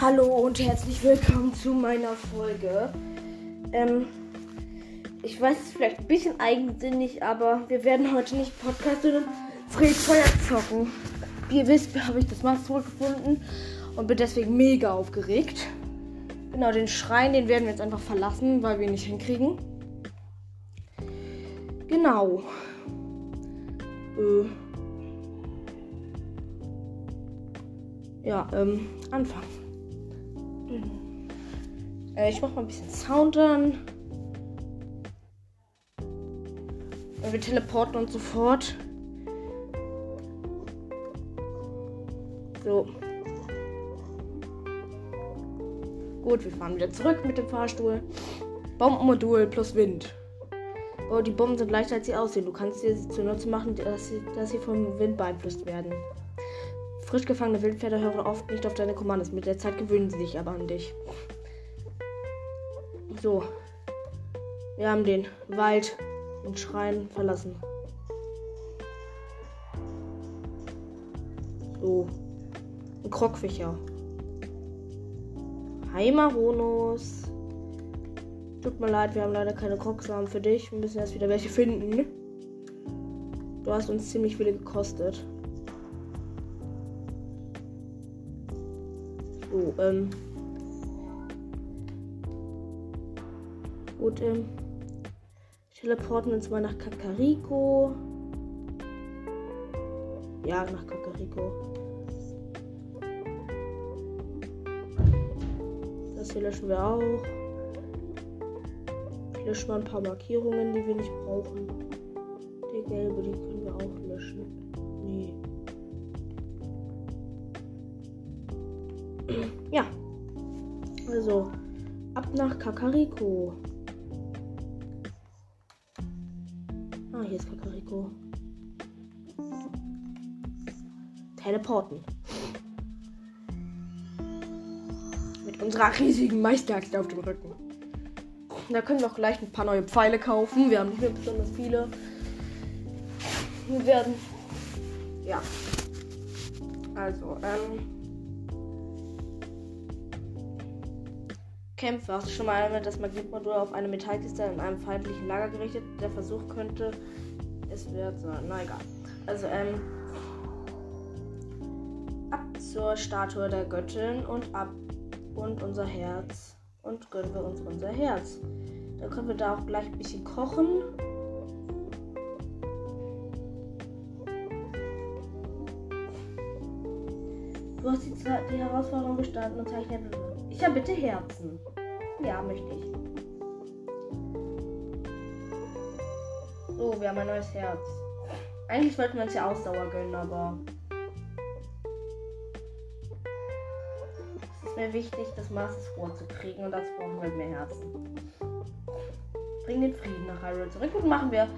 Hallo und herzlich willkommen zu meiner Folge. Ähm, ich weiß, es ist vielleicht ein bisschen eigensinnig, aber wir werden heute nicht Podcast, sondern Fred Feuer zocken. Wie ihr wisst, habe ich das Maß zurückgefunden und bin deswegen mega aufgeregt. Genau, den Schrein, den werden wir jetzt einfach verlassen, weil wir ihn nicht hinkriegen. Genau. Äh. Ja, ähm, anfangen. Äh, ich mach mal ein bisschen Sound an. Wir teleporten uns sofort. So. Gut, wir fahren wieder zurück mit dem Fahrstuhl. Bombenmodul plus Wind. Oh, die Bomben sind leichter als sie aussehen. Du kannst sie zunutze machen, dass sie, dass sie vom Wind beeinflusst werden. Frisch gefangene Wildpferde hören oft nicht auf deine Kommandos. Mit der Zeit gewöhnen sie sich aber an dich. So. Wir haben den Wald und Schrein verlassen. So. Ein Krogfischer. Hi. Tut mir leid, wir haben leider keine Krogsamen für dich. Wir müssen erst wieder welche finden. Du hast uns ziemlich viele gekostet. Ähm. Gut, ähm. Teleporten uns mal nach Kakariko. Ja, nach Kakariko. Das hier löschen wir auch. Ich lösche mal ein paar Markierungen, die wir nicht brauchen. Der gelbe, die Kakariko. Ah, hier ist Kakariko. Teleporten. Mit unserer riesigen Meisterachse auf dem Rücken. Da können wir auch gleich ein paar neue Pfeile kaufen. Wir haben nicht mehr besonders viele. Wir werden. Ja. Also, ähm. Kämpfe. Hast du schon mal einmal das Magnetmodul auf eine Metallkiste in einem feindlichen Lager gerichtet? Der Versuch könnte es wert sein. Na egal. Also, ähm. Ab zur Statue der Göttin und ab und unser Herz. Und gönnen wir uns unser Herz. Dann können wir da auch gleich ein bisschen kochen. Du hast die, die Herausforderung bestanden und zeichnet. Habe bitte Herzen. Ja, möchte ich. So, wir haben ein neues Herz. Eigentlich wollten wir uns ja Ausdauer gönnen, aber. Es ist mir wichtig, das Masters vorzukriegen und dazu brauchen wir mehr Herzen. Bring den Frieden nach Hyrule zurück und machen wir.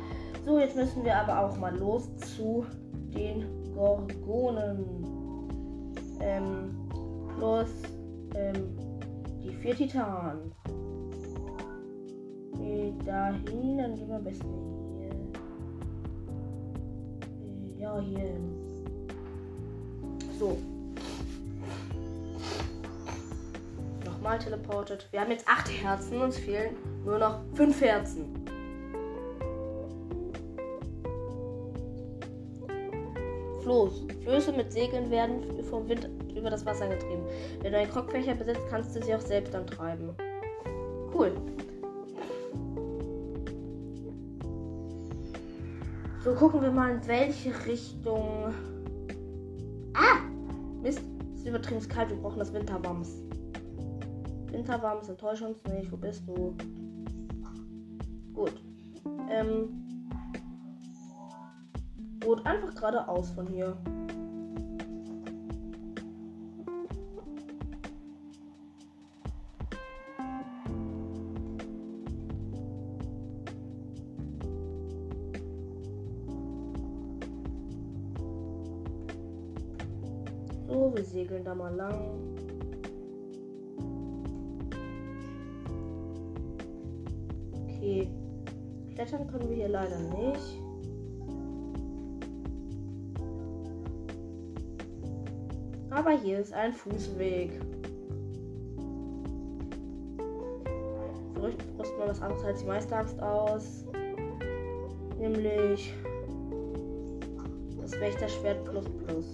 So, jetzt müssen wir aber auch mal los zu den Gorgonen. Ähm, plus ähm, die vier Titanen. Geht dahin, dann gehen wir am besten hier. Ja, hier. So. Nochmal teleportet. Wir haben jetzt acht Herzen, uns fehlen nur noch fünf Herzen. Floß. Flöße mit Segeln werden vom Wind über das Wasser getrieben. Wenn du einen Krogfächer besitzt, kannst du sie auch selbst antreiben. Cool. So, gucken wir mal in welche Richtung. Ah! Mist, es ist übertrieben kalt, wir brauchen das Winterwams. Winterwams, enttäusch uns nicht. Wo bist du? Gut. Ähm. Einfach geradeaus von hier. Fußweg. Gerüchten brust mal was anderes als die Meisterangst aus. Nämlich das Wächterschwert plus plus.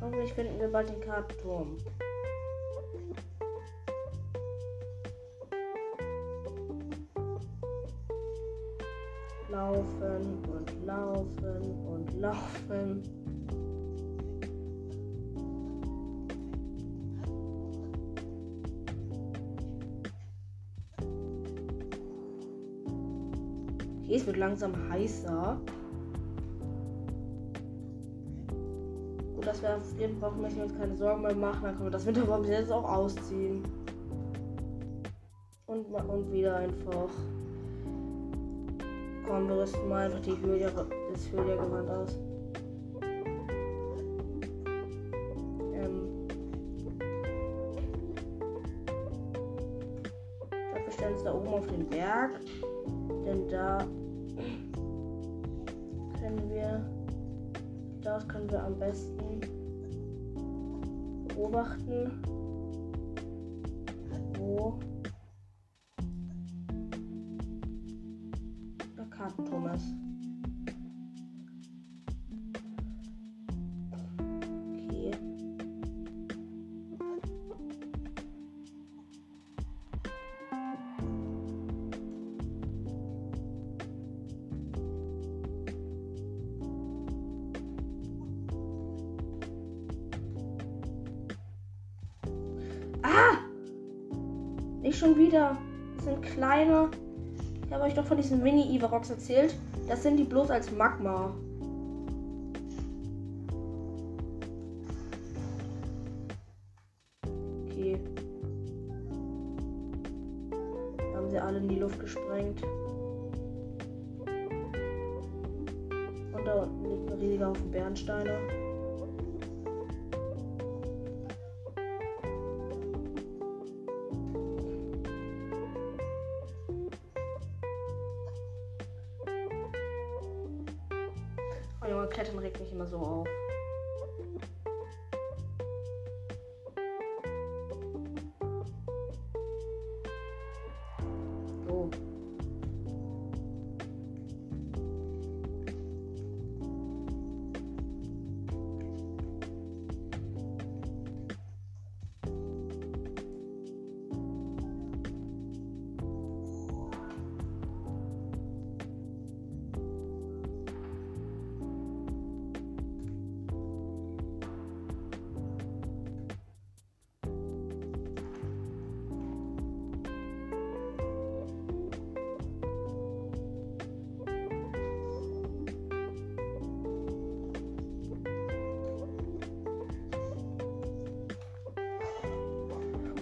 Hoffentlich finden wir bald den Kartenturm. Es wird langsam heißer. Gut, dass wir auf jeden Fall müssen wir uns keine Sorgen mehr machen. Dann können wir das Winterbaum jetzt auch ausziehen. Und, und wieder einfach. Komm, wir rüsten mal einfach die Hylia, das Hylia-Gewand aus. Ist. Okay. Ah! Nicht schon wieder. Das sind kleine. Ich habe euch doch von diesen Mini-Ivarox erzählt. Das sind die bloß als Magma.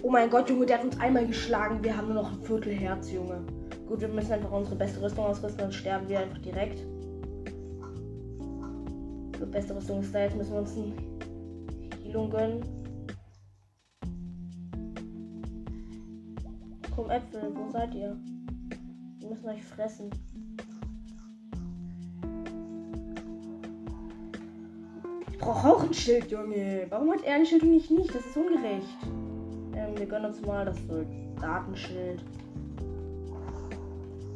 Oh mein Gott, Junge, der hat uns einmal geschlagen. Wir haben nur noch ein Viertel Herz, Junge. Gut, wir müssen einfach unsere beste Rüstung ausrüsten, dann sterben wir einfach direkt. Für beste Rüstung ist da. Jetzt müssen wir uns eine Heilung gönnen. Komm, Äpfel, wo seid ihr? Wir müssen euch fressen. Ich brauche auch ein Schild, Junge. Warum hat er ein Schild und ich nicht? Das ist ungerecht. Gönnen uns mal das Soldatenschild.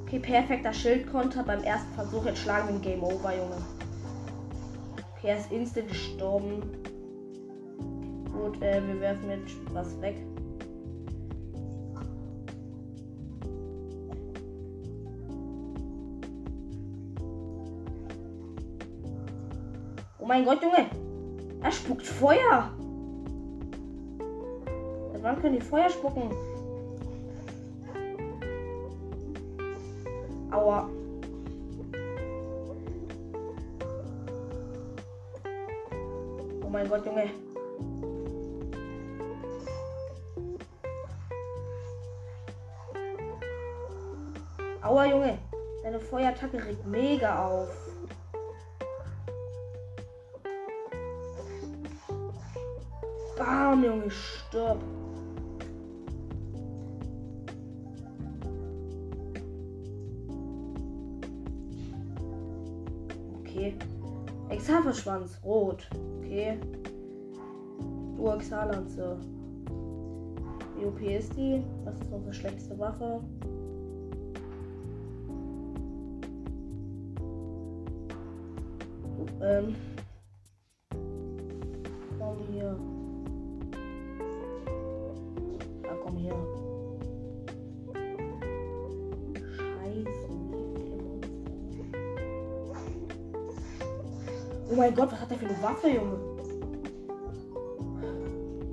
Okay, perfekter Schildkonter beim ersten Versuch. Jetzt schlagen wir Game Over, Junge. Okay, er ist instant gestorben. Gut, äh, wir werfen jetzt was weg. Oh mein Gott, Junge! Er spuckt Feuer! Wann können die Feuer spucken? Aua. Oh mein Gott, Junge. Aua, Junge. Deine Feuerattacke regt mega auf. Bam, Junge, stirb. Exalverschwanz, rot. Okay. Duaxalanze. Wie OP ist die? Was ist unsere schlechteste Waffe? Ähm. Oh mein Gott, was hat der für eine Waffe, Junge?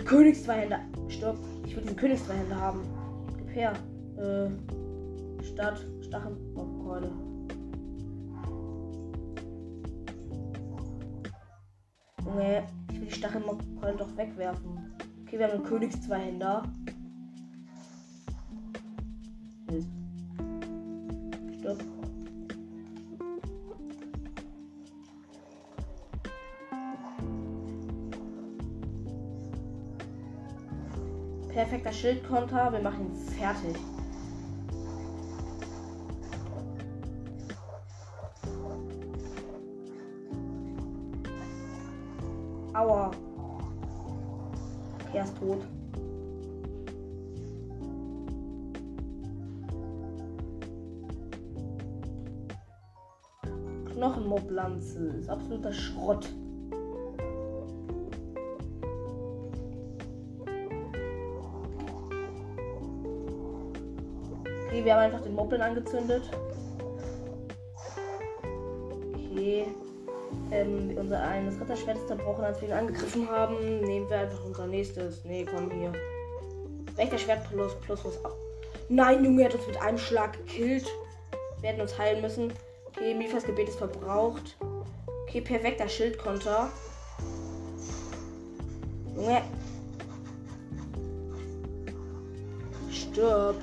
Königszweihänder. Stopp. Ich will diesen Königszweihänder haben. Gib her. Äh. Stadt. Stachelbockkeule. Junge, ich will die Stachelbockkeule doch wegwerfen. Okay, wir haben einen Königszweihänder. Schildkonter. Wir machen ihn fertig. Aua. Er ist tot. Knochenmoblanze ist absoluter Schrott. Wir haben einfach den Moblin angezündet. Okay. Ähm, unser eines Ritterschwert ist zerbrochen, als wir ihn angegriffen haben. Nehmen wir einfach unser nächstes. Nee, komm hier. Wächterschwert plus plus was ab. Nein, Junge, er hat uns mit einem Schlag gekillt. Wir hätten uns heilen müssen. Okay, Mifas Gebet ist verbraucht. Okay, perfekter Schildkonter. Junge. Stirb.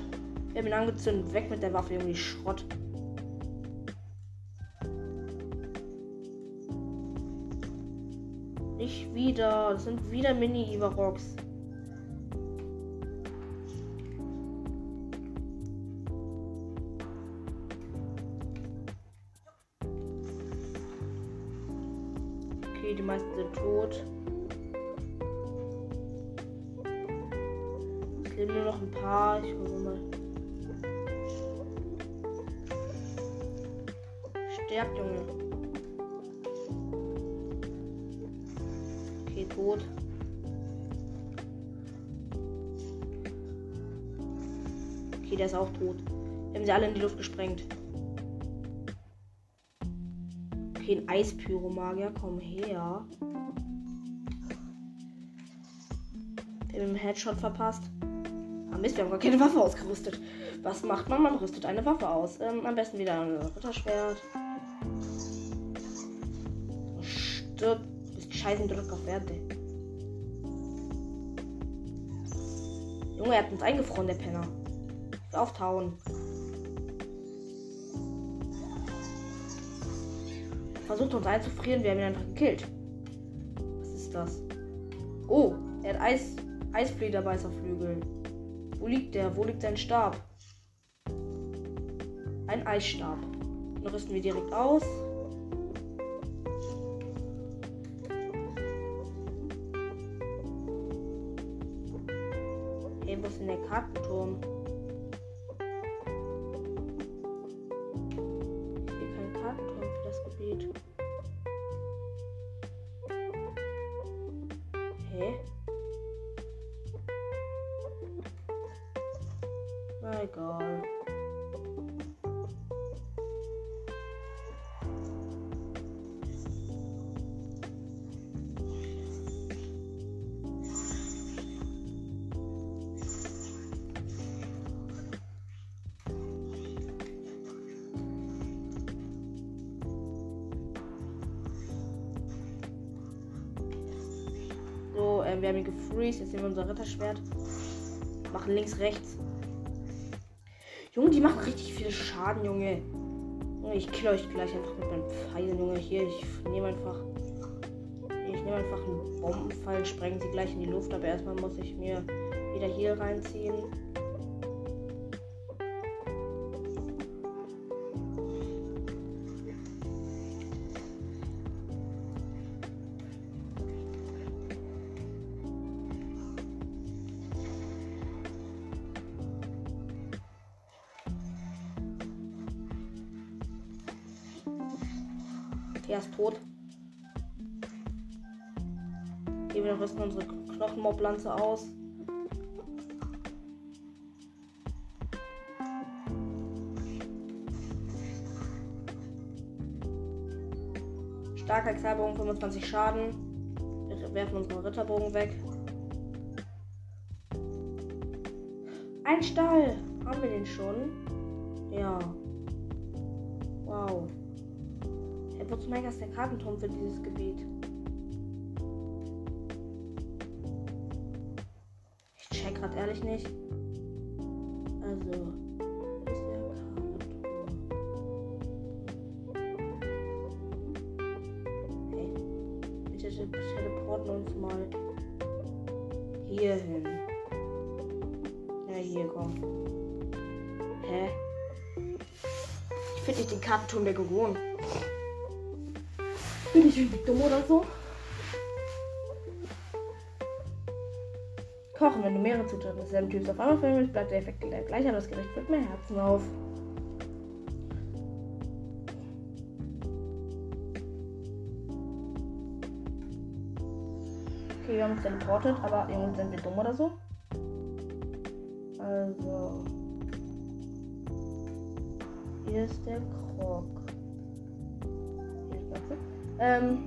Haben ihn angezündet. Weg mit der Waffe, irgendwie Schrott. Nicht wieder. Das sind wieder Mini-Ivarox. Gesprengt. Okay, ein Eispyromagier, komm her. Haben einen Headshot verpasst. Ah Mist, wir haben gar keine Waffe ausgerüstet. Was macht man? Man rüstet eine Waffe aus. Ähm, am besten wieder ein Ritterschwert. Stirb. Bist scheißen Druck auf Werte. Junge, er hat uns eingefroren, der Penner. Auftauen. Versucht uns einzufrieren, wir haben ihn einfach gekillt. Was ist das? Oh, er hat Eis, Eisflederbeißerflügel. Wo liegt der? Wo liegt sein Stab? Ein Eisstab. Den rüsten wir direkt aus. Ähm, wir haben ihn gefreezed. Jetzt nehmen wir unser Ritterschwert. Machen links, rechts. Junge, die machen richtig viel Schaden, Junge. Ich kill euch gleich einfach mit meinem Pfeil, Junge. Hier, ich nehme einfach. Ich nehme einfach einen Bombenpfeil, spreng sie gleich in die Luft, aber erstmal muss ich mir wieder hier reinziehen. Knochenmob-Lanze aus. Starker Exalbogen, 25 Schaden. Wir werfen unseren Ritterbogen weg. Ein Stall. Haben wir den schon? Ja. Wow. Wozu Mega ist der Kartenturm für dieses Gebiet? Grad ehrlich nicht. Also, ist der Kartenturm? Hey, bitte teleporten uns mal hier hin. Ja, hier, komm. Hä? Ich finde nicht den Kartenturm der gewohnt. Bin ich irgendwie dumm oder so? Kochen, wenn du mehrere Zutaten desselben Typs auf einmal verwendest, bleibt der Effekt gleich, aber das Gericht wird mehr Herzen auf. Okay, wir haben uns teleportet, aber irgendwie sind wir dumm oder so. Also. Hier ist der Krog. Hier ist das. Ähm.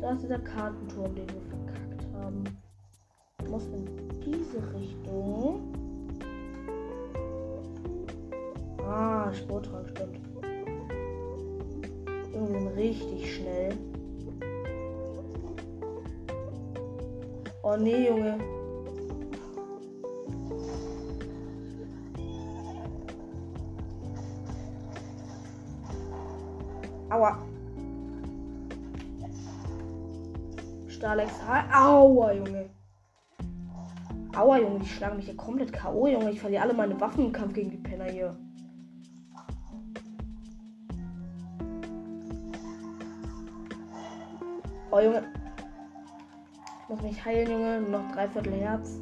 Da ist dieser Kartenturm, den wir richtig schnell. Oh nee, Junge. Aua. Stalex Aua, Junge. Aua, Junge, die schlagen mich hier komplett K.O., Junge. Ich verliere alle meine Waffen im Kampf gegen die Penner hier. Oh, Junge. Ich muss mich heilen, Junge. Noch dreiviertel Herz.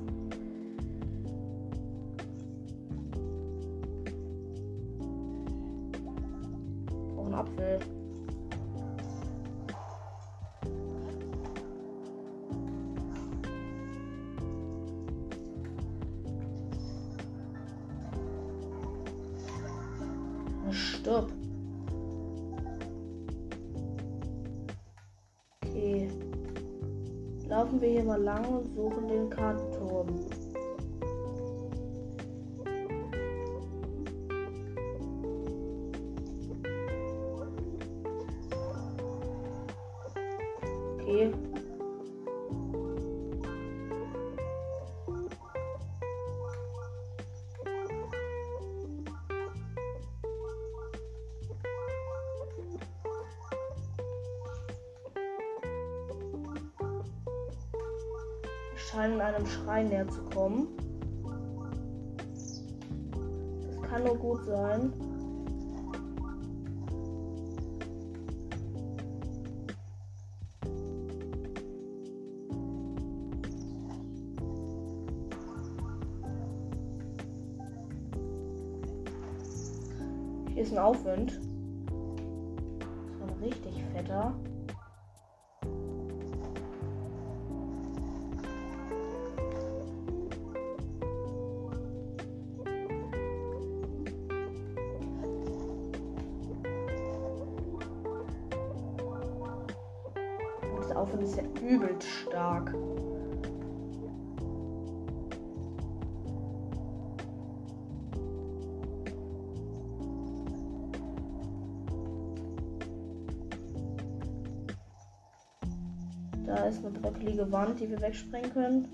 Scheinen einem Schrein näher zu kommen. Das kann nur gut sein. Hier ist ein Aufwind. Wand, die wir wegsprengen können.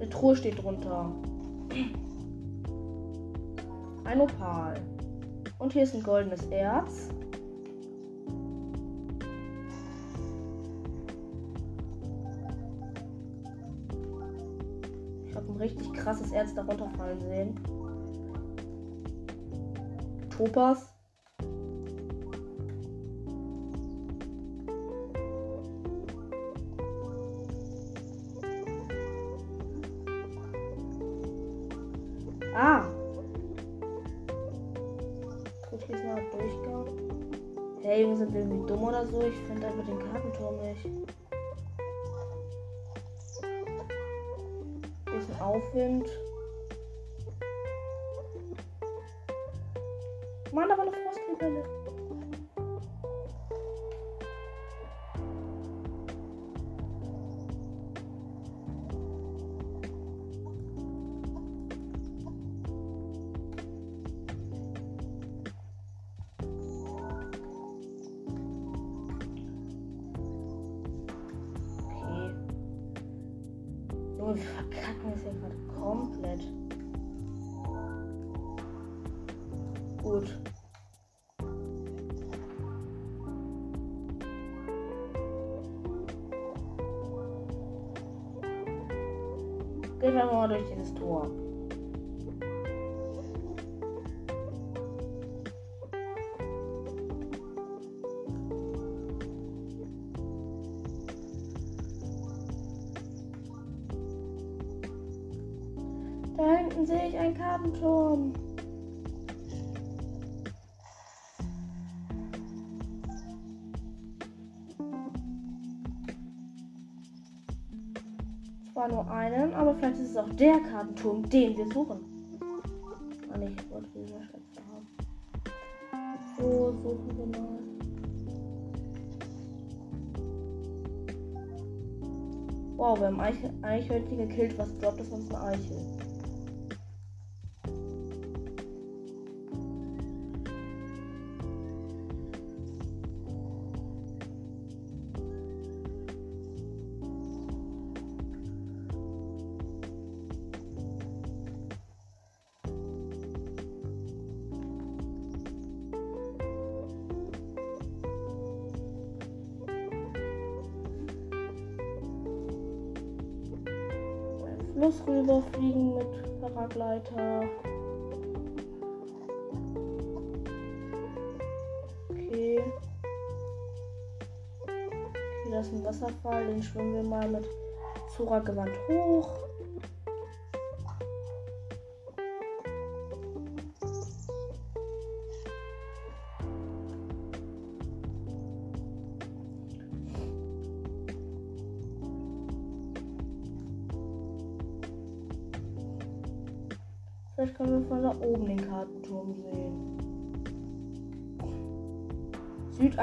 Eine Truhe steht drunter. Ein Opal. Und hier ist ein goldenes Erz. Krasses Erz darunter fallen sehen. Topas. Verkacken das ja gerade komplett. Kartenturm. Zwar nur einen, aber vielleicht ist es auch der Kartenturm, den wir suchen. Ah, nee, ich wollte diese Schätze haben. So, suchen wir mal. Wow, wir haben Eichhörnchen gekillt. Was glaubt das uns eine Eichel? Fluss rüberfliegen mit Paragleiter. Okay. Okay, das ist ein Wasserfall. Den schwimmen wir mal mit Zora-Gewand hoch.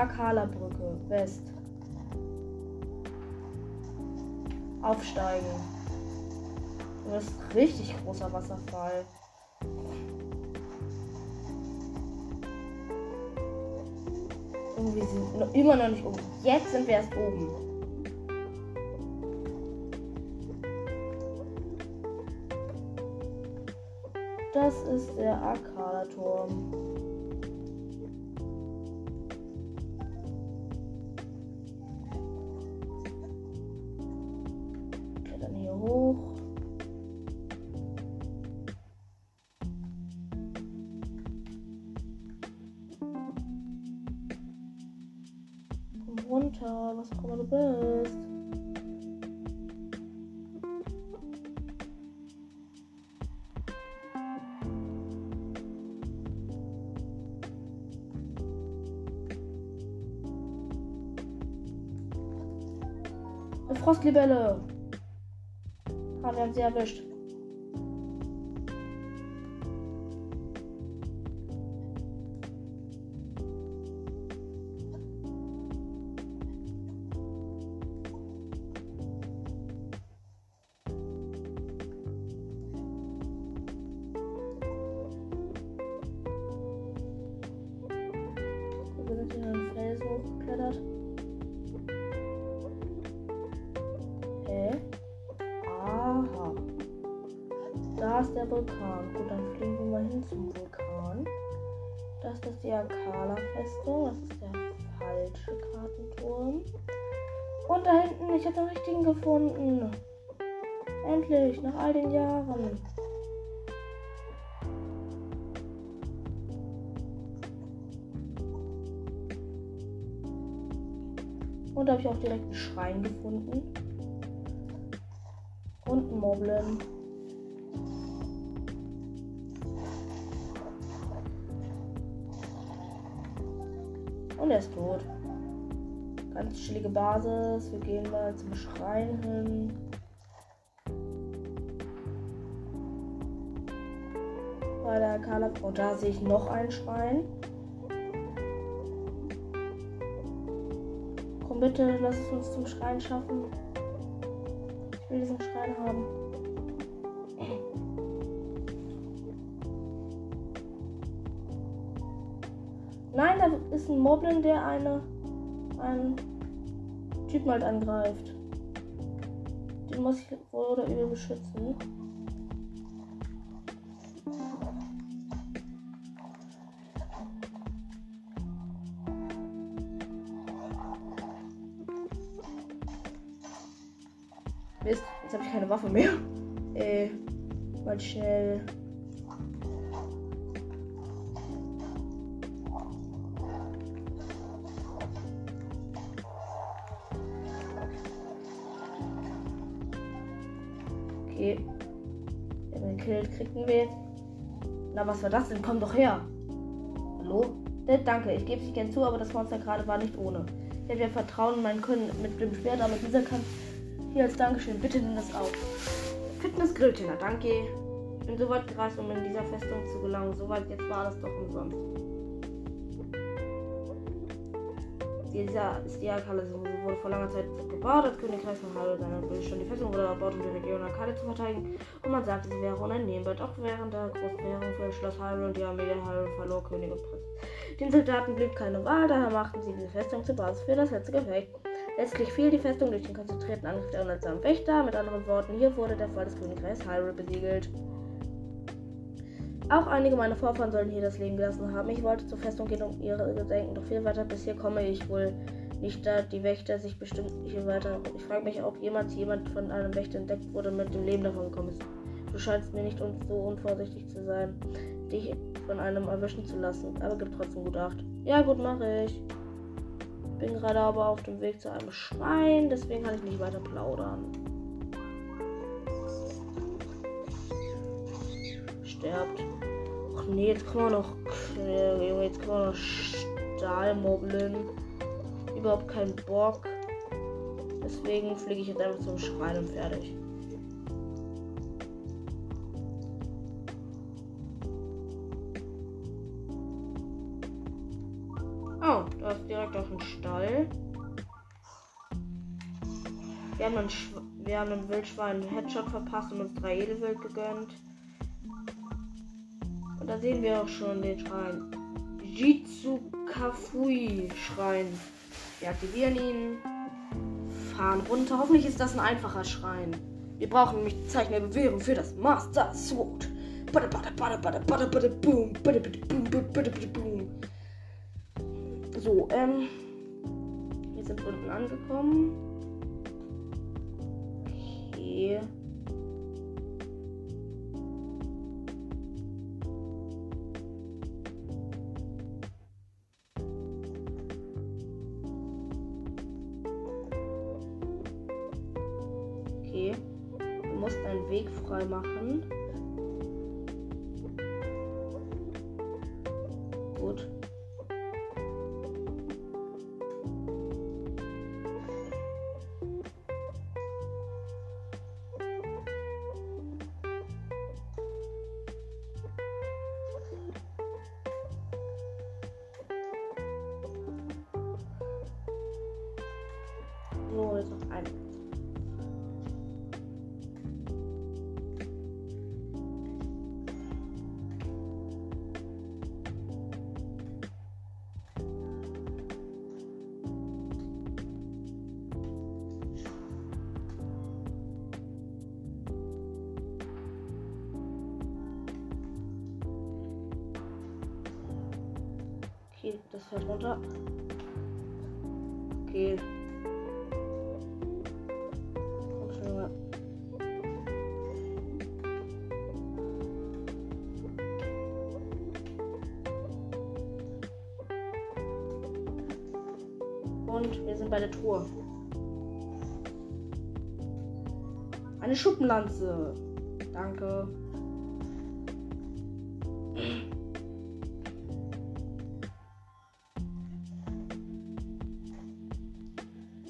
Südakala-Brücke, West. Aufsteigen. Das ist ein richtig großer Wasserfall. Irgendwie sind wir immer noch nicht oben. Jetzt sind wir erst oben. Das ist der Akala-Turm. Frostlibelle. Ah, wir haben sie erwischt. Vulkan. Gut, dann fliegen wir mal hin zum Vulkan. Das ist die Akala-Festung. Das ist der falsche Kartenturm. Und da hinten, ich habe den richtigen gefunden. Endlich, nach all den Jahren. Und da habe ich auch direkt einen Schrein gefunden. Und ein Moblin. Der ist tot. Ganz chillige Basis. Wir gehen mal zum Schrein hin. Bei der. Und oh, da sehe ich noch einen Schrein. Komm bitte, lass es uns zum Schrein schaffen. Ich will diesen Schrein haben. Ist ein Moblin, der eine einen Typen halt angreift. Den muss ich wohl oder übel beschützen. Mist, jetzt habe ich keine Waffe mehr. Äh, mal schnell Was war das denn? Komm doch her. Hallo? Äh, danke, ich gebe es gern zu, aber das Monster gerade war nicht ohne. Ich habe ja Vertrauen in meinen Können mit dem Schwert, aber dieser kann hier als Dankeschön. Bitte nimm das auf. Fitness Grillteller, danke. Ich bin so weit gereist, um in dieser Festung zu gelangen. Soweit jetzt war das doch umsonst. Dieser ist die Akalle wurde vor langer Zeit gebaut. Das Königreich von Halo seiner schon die Festung wurde erbaut, um die Region Akale zu verteidigen. Und man sagte, sie wäre uneinnehmbar. Doch während der großen Währung für Schloss Halo und die Armee der Halo verlor König und Prinz. Den Soldaten blieb keine Wahl, daher machten sie diese Festung zur Basis für das letzte Gefecht. Letztlich fiel die Festung durch den konzentrierten Angriff der unliebsamen Wächter. Mit anderen Worten, hier wurde der Fall des Königreichs Hyrule besiegelt. Auch einige meiner Vorfahren sollen hier das Leben gelassen haben. Ich wollte zur Festung gehen, um ihre Gedenken, doch viel weiter bis hier komme ich wohl nicht, da die Wächter sich bestimmt nicht weiter. Ich frage mich, ob jemals jemand von einem Wächter entdeckt wurde, mit dem Leben davon gekommen ist. Du scheinst mir nicht so unvorsichtig zu sein, dich von einem erwischen zu lassen, aber gib trotzdem gut Acht. Ja, gut, mache ich. Bin gerade aber auf dem Weg zu einem Schwein, deswegen kann ich nicht weiter plaudern. Sterbt. Nee, jetzt kommen wir noch. Junge, jetzt kommen noch Stahlmoblin. Überhaupt keinen Bock. Deswegen fliege ich jetzt einfach zum Schrein und fertig. Oh, da ist direkt auf dem Stall. Wir haben, einen wir haben einem Wildschwein einen Headshot verpasst und uns drei Edelwild gegönnt. Und da sehen wir auch schon den Schrein. Jitsukafui-Schrein. Wir aktivieren ihn. Fahren runter. Hoffentlich ist das ein einfacher Schrein. Wir brauchen nämlich Zeichen der Bewährung für das Master Sword. So, ähm. Wir sind unten angekommen. Okay. Weg frei machen. Und wir sind bei der Truhe. Eine Schuppenlanze. Danke.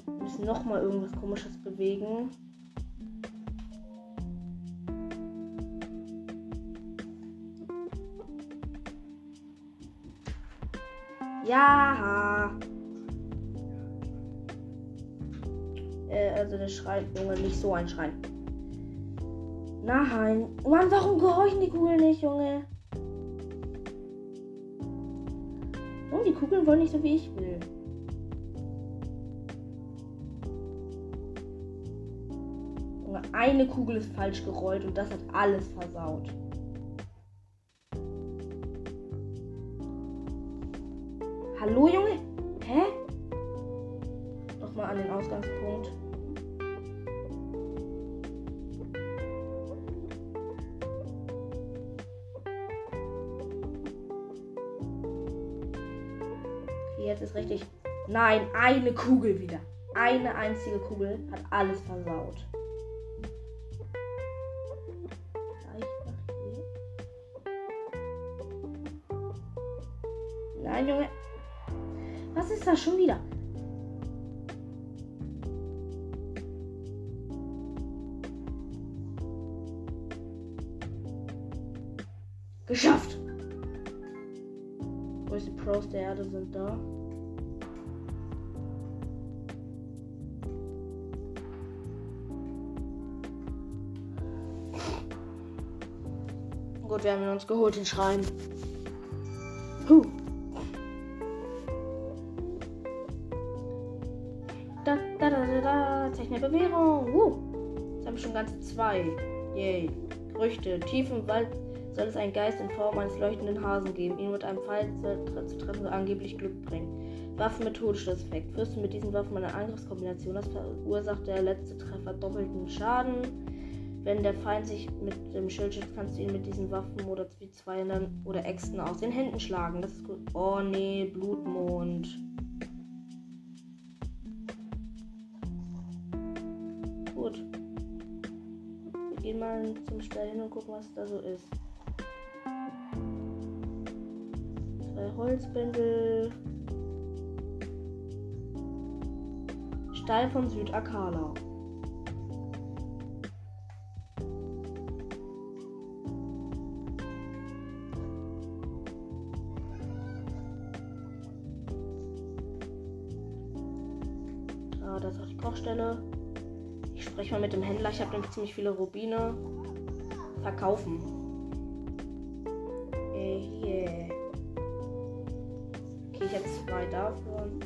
Wir müssen nochmal irgendwas komisches bewegen. Schreit, Junge, nicht so ein Schreien. Nein. Mann, warum gehorchen die Kugeln nicht, Junge? Und die Kugeln wollen nicht so, wie ich will. Junge, eine Kugel ist falsch gerollt und das hat alles versaut. Hallo, Junge? Nein, eine Kugel wieder. Eine einzige Kugel hat alles versaut. Nein, Junge. Was ist das schon wieder? Geschafft! Größte Pros der Erde sind da. Wir haben ihn uns geholt, den Schrein. Huh. Da, da, da, da, da. Zeichen der Bewährung. Uh. Jetzt haben wir schon ganze zwei. Yay. Gerüchte. Tief im Wald soll es einen Geist in Form eines leuchtenden Hasen geben. Ihn mit einem Pfeil zu, zu treffen soll angeblich Glück bringen. Waffen mit Todesstoßeffekt. Wirst du mit diesen Waffen eine Angriffskombination hast, verursacht der letzte Treffer doppelten Schaden. Wenn der Feind sich mit dem Schild schützt, kannst du ihn mit diesen Waffen oder wie zwei oder Äxten aus den Händen schlagen. Das ist gut. Oh nee, Blutmond. Gut. Wir gehen mal zum Stall hin und gucken, was da so ist. Zwei Holzbündel. Stall von Südakala. Dem Händler. Ich habe nämlich ziemlich viele Rubine. Verkaufen. Äh, hier. Okay, ich habe zwei davon.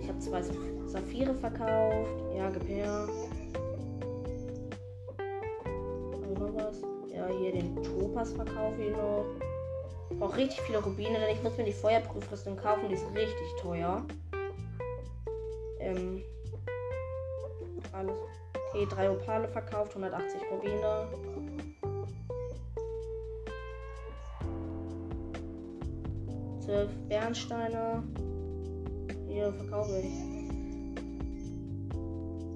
Ich habe zwei Saphire verkauft. Ja, gib hier den Topas verkaufe ich noch. Ich brauche richtig viele Rubine, denn ich muss mir die Feuerprüfrüstung kaufen. Die ist richtig teuer. Okay, drei Opale verkauft, 180 Rubine. Zwölf Bernsteine. Hier verkaufe ich.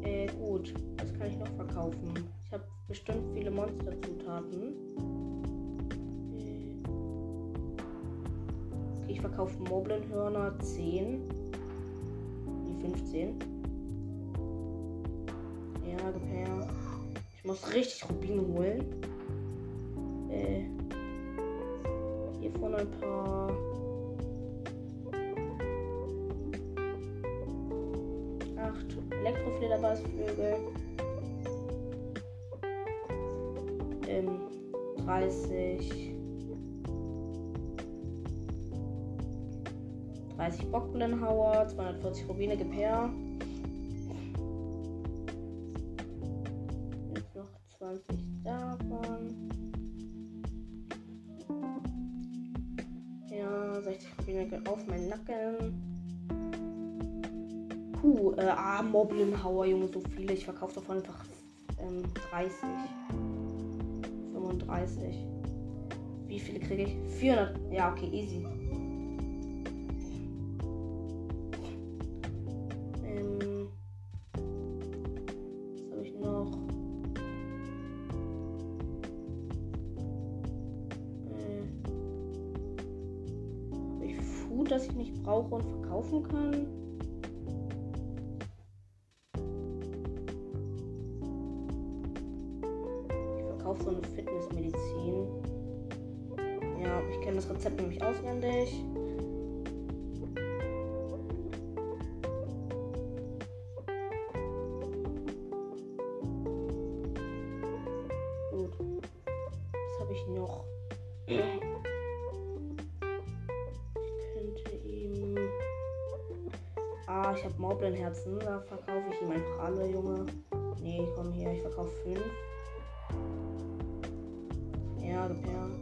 Äh, gut. Was kann ich noch verkaufen? Ich habe bestimmt viele Monsterzutaten. Äh. Okay, ich verkaufe Moblenhörner 10. 15. Gib her. Ich muss richtig Rubine holen. Äh, hiervon ein paar. Acht Elektroflederbasflügel. Ähm, 30. 30 Bockblenhauer, 240 Rubine, gib Moblenhauer, Junge, so viele. Ich verkaufe davon einfach ähm, 30. 35. Wie viele kriege ich? 400. Ja, okay, easy. das ich nicht brauche und verkaufen kann. Kenne das Rezept nämlich auswendig. Gut. Was habe ich noch? Ich könnte ihm. Ah, ich habe Moblin-Herzen. Da verkaufe ich ihm einfach alle, Junge. Nee, komm hier, ich verkaufe fünf. Ja, ja.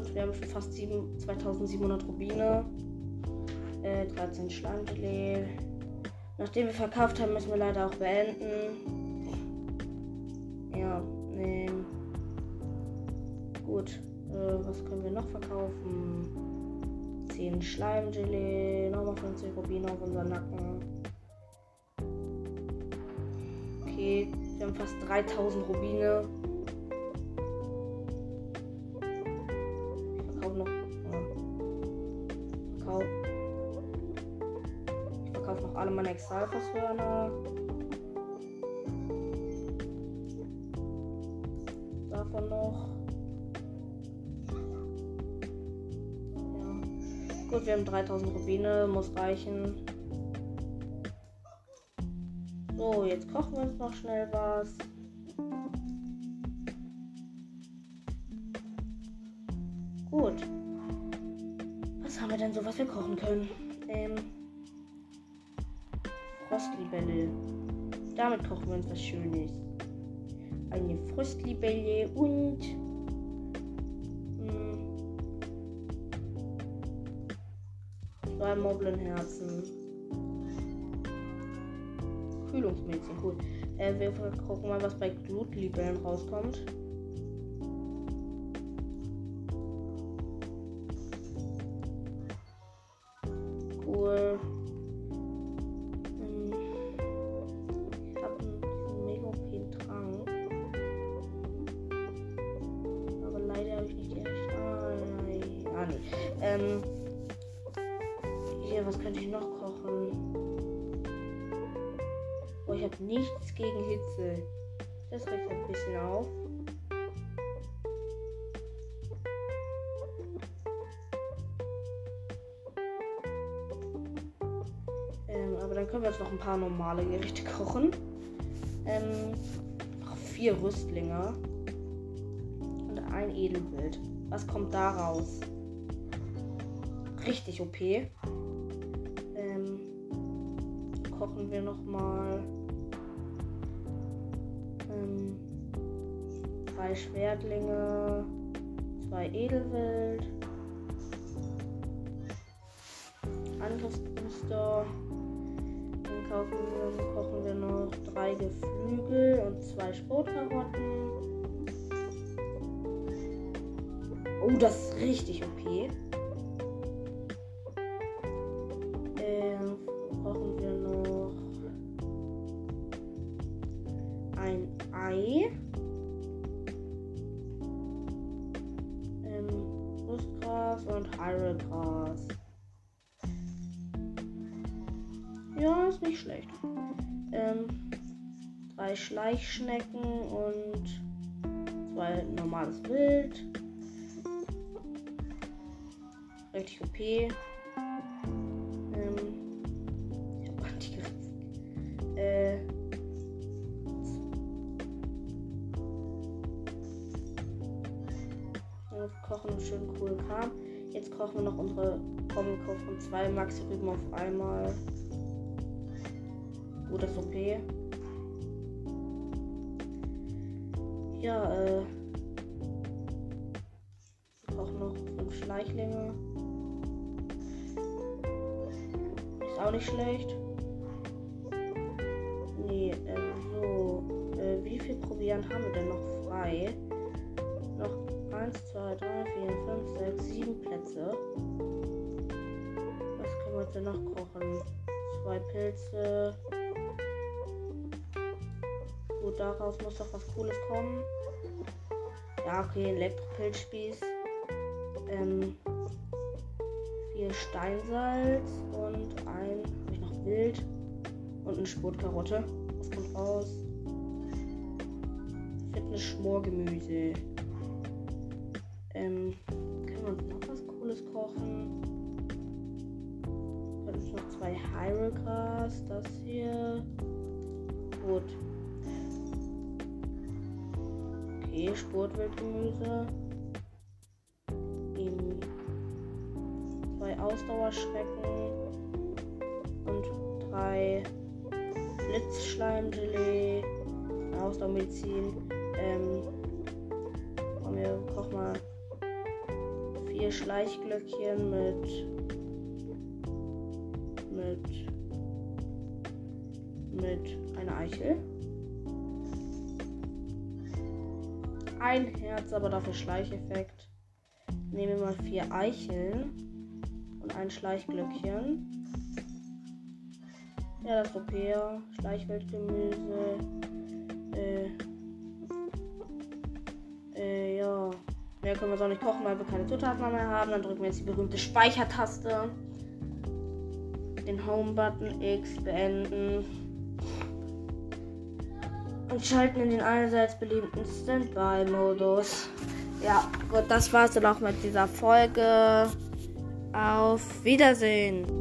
Gut, wir haben schon fast 7, 2700 Rubine. Äh, 13 Schleimgelee. Nachdem wir verkauft haben, müssen wir leider auch beenden. Ja, nee. Gut, äh, was können wir noch verkaufen? 10 Schleimgelee, nochmal 50 Rubine auf unseren Nacken. Okay, wir haben fast 3000 Rubine. Verkaufe noch alle meine Exalfos-Hörner. Davon noch. Ja. Gut, wir haben 3000 Rubine, muss reichen. So, jetzt kochen wir uns noch schnell was. Gut. Was haben wir denn so, was wir kochen können? Ähm. Frostlibelle. Damit kochen wir uns was Schönes. Eine Frostlibelle und. Mh, zwei Moblenherzen. Kühlungsmädchen, cool. Äh, wir gucken mal, was bei Glutlibellen rauskommt. Das regt ein bisschen auf. Ähm, aber dann können wir jetzt noch ein paar normale Gerichte kochen. Ähm, noch vier Rüstlinge. Und ein Edelwild. Was kommt da raus? Richtig OP. Ähm, kochen wir noch mal drei Schwertlinge, zwei Edelwild, Angriffsbooster. Dann kaufen wir, kochen wir noch drei Geflügel und zwei Schrotkarotten. Oh, das ist richtig OP. Ähm, 80 OP. Ähm, ich hab Antikraft. Äh. kochen schön cool kam. Jetzt kochen wir noch unsere Comic-Kauf von zwei Maxi-Rüben auf einmal. Gutes OP. Ja, äh. Schlecht. Nee, ähm, so. Äh, wie viel Proviant haben wir denn noch frei? Noch 1, 2, 3, 4, 5, 6, 7 Plätze. Was können wir denn noch kochen? Zwei Pilze. Gut, daraus muss doch was Cooles kommen. Ja, okay, Elektropilzspieß. Ähm, vier Steinsalz eine Sportkarotte. Was kommt raus? Fitness-Schmorgemüse. Ähm, können wir uns noch was Cooles kochen? Dann ist noch zwei Hyrule Gras, das hier. Gut. Okay, Sportwildgemüse. Eben zwei Ausdauerschrecken und drei Blitzschleimgelee, Ausdauermedizin. Ähm, komm, wir kochen mal vier Schleichglöckchen mit mit mit einer Eichel. Ein Herz, aber dafür Schleicheffekt. Nehmen wir mal vier Eicheln und ein Schleichglöckchen. Ja, das ist okay. Schleichwildgemüse. Äh, äh, ja. Mehr können wir so nicht kochen, weil wir keine Zutaten mehr haben. Dann drücken wir jetzt die berühmte Speichertaste. Den Home-Button X beenden. Und schalten in den allseits beliebten Standby-Modus. Ja, gut, das war's dann auch mit dieser Folge. Auf Wiedersehen.